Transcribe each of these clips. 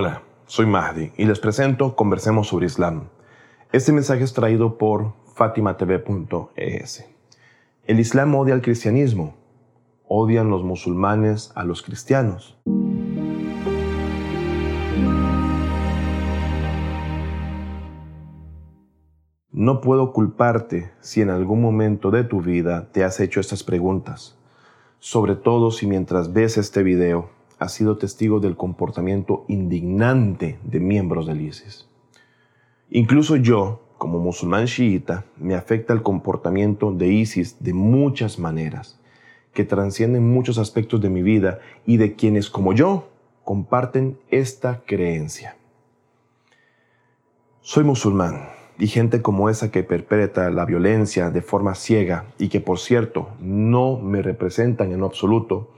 Hola, soy Mahdi y les presento Conversemos sobre Islam. Este mensaje es traído por fatimatv.es. El Islam odia al cristianismo, odian los musulmanes a los cristianos. No puedo culparte si en algún momento de tu vida te has hecho estas preguntas, sobre todo si mientras ves este video has sido testigo del comportamiento indignante de miembros del ISIS. Incluso yo, como musulmán chiita, me afecta el comportamiento de ISIS de muchas maneras, que trascienden muchos aspectos de mi vida y de quienes como yo comparten esta creencia. Soy musulmán y gente como esa que perpetra la violencia de forma ciega y que por cierto no me representan en absoluto,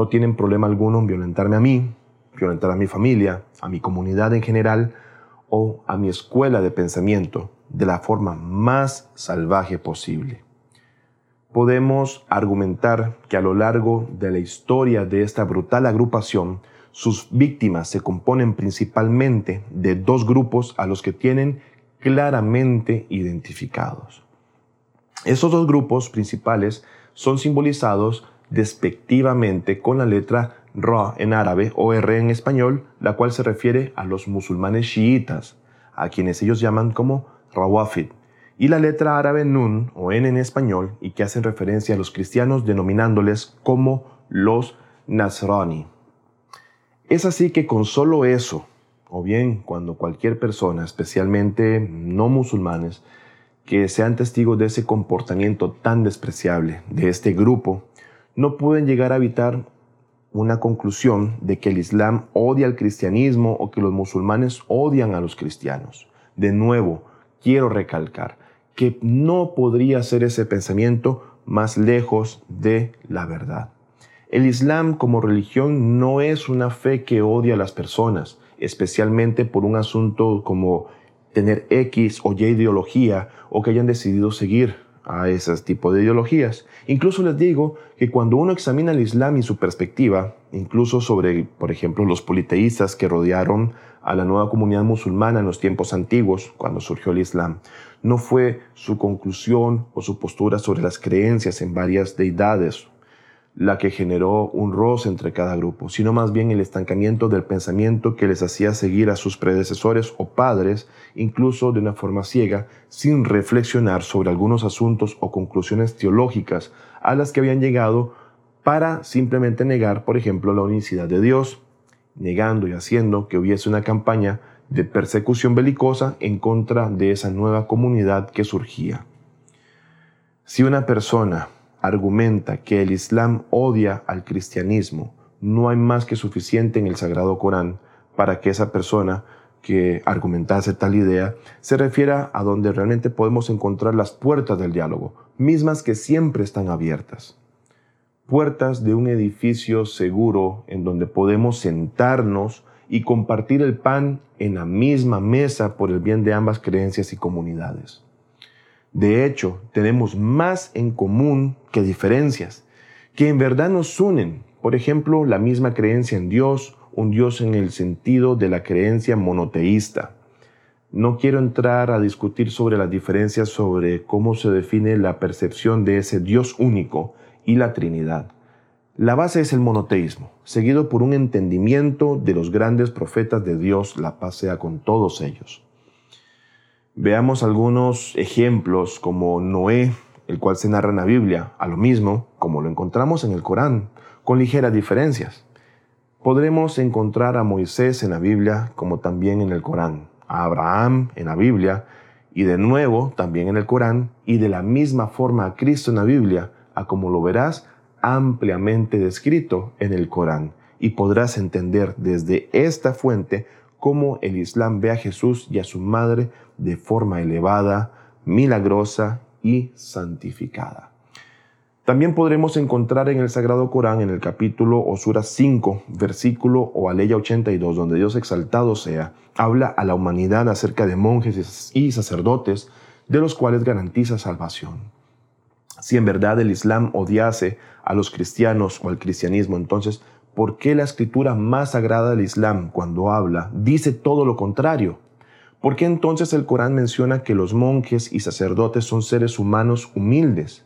no tienen problema alguno en violentarme a mí, violentar a mi familia, a mi comunidad en general o a mi escuela de pensamiento de la forma más salvaje posible. Podemos argumentar que a lo largo de la historia de esta brutal agrupación, sus víctimas se componen principalmente de dos grupos a los que tienen claramente identificados. Esos dos grupos principales son simbolizados despectivamente con la letra Ra en árabe o R en español, la cual se refiere a los musulmanes chiitas, a quienes ellos llaman como Rawafid, y la letra árabe Nun o N en español, y que hacen referencia a los cristianos denominándoles como los Nasrani. Es así que con solo eso, o bien cuando cualquier persona, especialmente no musulmanes, que sean testigos de ese comportamiento tan despreciable de este grupo, no pueden llegar a evitar una conclusión de que el Islam odia al cristianismo o que los musulmanes odian a los cristianos. De nuevo, quiero recalcar que no podría ser ese pensamiento más lejos de la verdad. El Islam como religión no es una fe que odia a las personas, especialmente por un asunto como tener X o Y ideología o que hayan decidido seguir a ese tipo de ideologías. Incluso les digo que cuando uno examina el Islam y su perspectiva, incluso sobre, por ejemplo, los politeístas que rodearon a la nueva comunidad musulmana en los tiempos antiguos, cuando surgió el Islam, no fue su conclusión o su postura sobre las creencias en varias deidades la que generó un roce entre cada grupo, sino más bien el estancamiento del pensamiento que les hacía seguir a sus predecesores o padres, incluso de una forma ciega, sin reflexionar sobre algunos asuntos o conclusiones teológicas a las que habían llegado para simplemente negar, por ejemplo, la unicidad de Dios, negando y haciendo que hubiese una campaña de persecución belicosa en contra de esa nueva comunidad que surgía. Si una persona argumenta que el Islam odia al cristianismo, no hay más que suficiente en el Sagrado Corán para que esa persona que argumentase tal idea se refiera a donde realmente podemos encontrar las puertas del diálogo, mismas que siempre están abiertas. Puertas de un edificio seguro en donde podemos sentarnos y compartir el pan en la misma mesa por el bien de ambas creencias y comunidades. De hecho, tenemos más en común que diferencias, que en verdad nos unen. Por ejemplo, la misma creencia en Dios, un Dios en el sentido de la creencia monoteísta. No quiero entrar a discutir sobre las diferencias sobre cómo se define la percepción de ese Dios único y la Trinidad. La base es el monoteísmo, seguido por un entendimiento de los grandes profetas de Dios, la paz sea con todos ellos. Veamos algunos ejemplos como Noé, el cual se narra en la Biblia, a lo mismo como lo encontramos en el Corán, con ligeras diferencias. Podremos encontrar a Moisés en la Biblia como también en el Corán, a Abraham en la Biblia y de nuevo también en el Corán y de la misma forma a Cristo en la Biblia, a como lo verás ampliamente descrito en el Corán y podrás entender desde esta fuente cómo el Islam ve a Jesús y a su madre de forma elevada, milagrosa y santificada. También podremos encontrar en el Sagrado Corán, en el capítulo Osura 5, versículo o Aleya 82, donde Dios exaltado sea, habla a la humanidad acerca de monjes y sacerdotes, de los cuales garantiza salvación. Si en verdad el Islam odiase a los cristianos o al cristianismo, entonces, ¿por qué la escritura más sagrada del Islam, cuando habla, dice todo lo contrario? ¿Por qué entonces el Corán menciona que los monjes y sacerdotes son seres humanos humildes?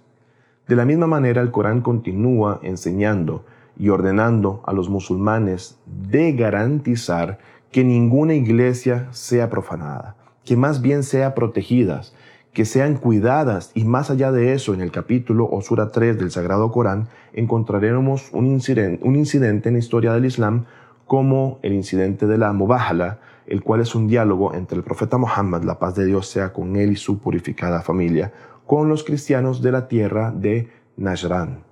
De la misma manera, el Corán continúa enseñando y ordenando a los musulmanes de garantizar que ninguna iglesia sea profanada, que más bien sea protegidas, que sean cuidadas y más allá de eso, en el capítulo o sura 3 del Sagrado Corán, encontraremos un incidente, un incidente en la historia del Islam como el incidente de la Mubahala, el cual es un diálogo entre el profeta Muhammad, la paz de Dios sea con él y su purificada familia, con los cristianos de la tierra de Najran.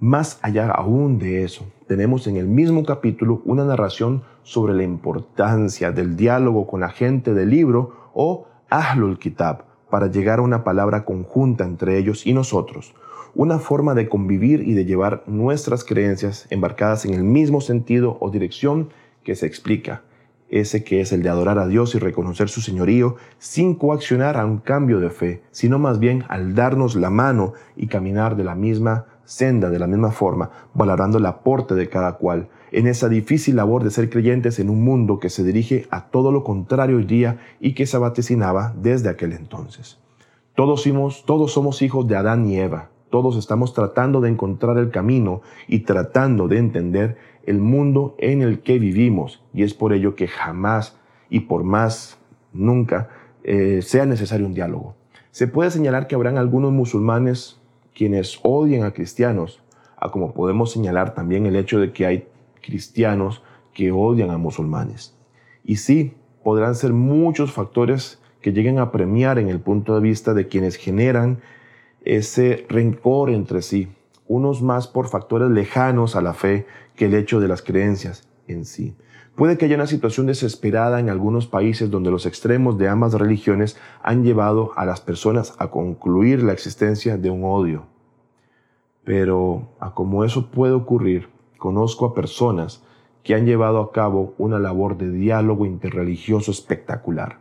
Más allá aún de eso, tenemos en el mismo capítulo una narración sobre la importancia del diálogo con la gente del libro o Ahlul Kitab para llegar a una palabra conjunta entre ellos y nosotros, una forma de convivir y de llevar nuestras creencias embarcadas en el mismo sentido o dirección que se explica, ese que es el de adorar a Dios y reconocer su señorío sin coaccionar a un cambio de fe, sino más bien al darnos la mano y caminar de la misma senda, de la misma forma, valorando el aporte de cada cual, en esa difícil labor de ser creyentes en un mundo que se dirige a todo lo contrario hoy día y que se vaticinaba desde aquel entonces. Todos somos, todos somos hijos de Adán y Eva, todos estamos tratando de encontrar el camino y tratando de entender el mundo en el que vivimos y es por ello que jamás y por más nunca eh, sea necesario un diálogo. Se puede señalar que habrán algunos musulmanes quienes odian a cristianos, a como podemos señalar también el hecho de que hay cristianos que odian a musulmanes. Y sí, podrán ser muchos factores que lleguen a premiar en el punto de vista de quienes generan ese rencor entre sí, unos más por factores lejanos a la fe que el hecho de las creencias en sí. Puede que haya una situación desesperada en algunos países donde los extremos de ambas religiones han llevado a las personas a concluir la existencia de un odio. Pero a como eso puede ocurrir, conozco a personas que han llevado a cabo una labor de diálogo interreligioso espectacular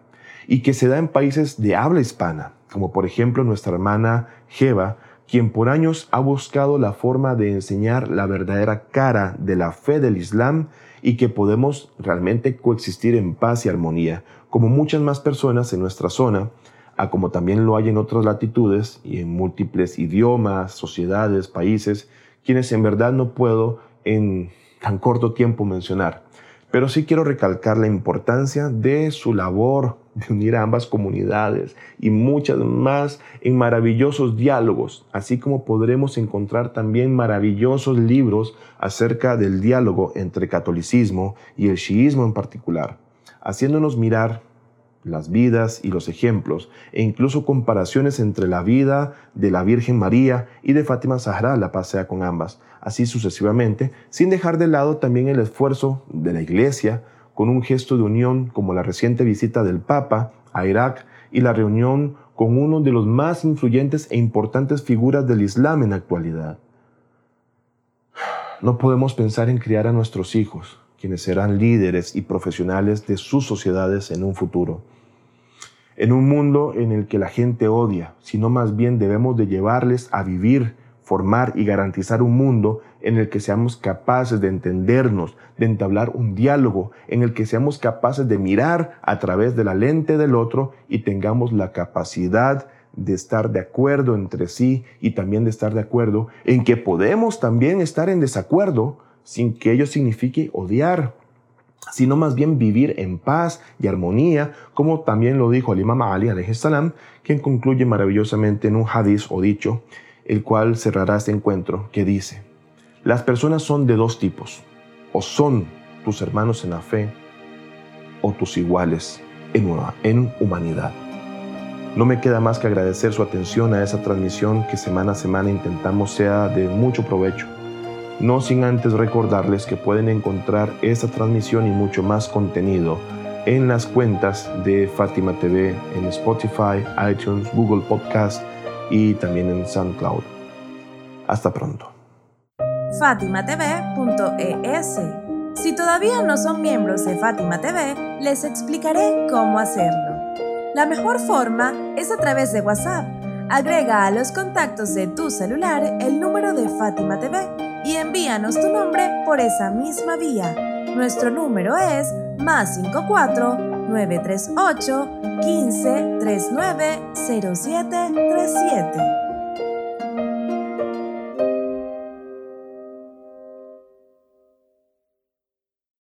y que se da en países de habla hispana, como por ejemplo nuestra hermana Jeva, quien por años ha buscado la forma de enseñar la verdadera cara de la fe del Islam y que podemos realmente coexistir en paz y armonía, como muchas más personas en nuestra zona, a como también lo hay en otras latitudes y en múltiples idiomas, sociedades, países, quienes en verdad no puedo en tan corto tiempo mencionar. Pero sí quiero recalcar la importancia de su labor de unir a ambas comunidades y muchas más en maravillosos diálogos, así como podremos encontrar también maravillosos libros acerca del diálogo entre catolicismo y el chiismo en particular, haciéndonos mirar las vidas y los ejemplos, e incluso comparaciones entre la vida de la Virgen María y de Fátima Zahra, la pasea con ambas, así sucesivamente, sin dejar de lado también el esfuerzo de la Iglesia con un gesto de unión como la reciente visita del Papa a Irak y la reunión con uno de los más influyentes e importantes figuras del Islam en la actualidad. No podemos pensar en criar a nuestros hijos, quienes serán líderes y profesionales de sus sociedades en un futuro. En un mundo en el que la gente odia, sino más bien debemos de llevarles a vivir, formar y garantizar un mundo en el que seamos capaces de entendernos, de entablar un diálogo, en el que seamos capaces de mirar a través de la lente del otro y tengamos la capacidad de estar de acuerdo entre sí y también de estar de acuerdo en que podemos también estar en desacuerdo, sin que ello signifique odiar, sino más bien vivir en paz y armonía, como también lo dijo el imam Ali salam, quien concluye maravillosamente en un hadiz o dicho, el cual cerrará este encuentro, que dice, las personas son de dos tipos, o son tus hermanos en la fe, o tus iguales en, en humanidad. No me queda más que agradecer su atención a esa transmisión que semana a semana intentamos sea de mucho provecho no sin antes recordarles que pueden encontrar esta transmisión y mucho más contenido en las cuentas de Fátima TV en Spotify, iTunes, Google Podcast y también en SoundCloud. Hasta pronto. FátimaTV.es Si todavía no son miembros de Fátima TV, les explicaré cómo hacerlo. La mejor forma es a través de WhatsApp. Agrega a los contactos de tu celular el número de Fátima TV y envíanos tu nombre por esa misma vía. Nuestro número es más 54 938 15 39 0737.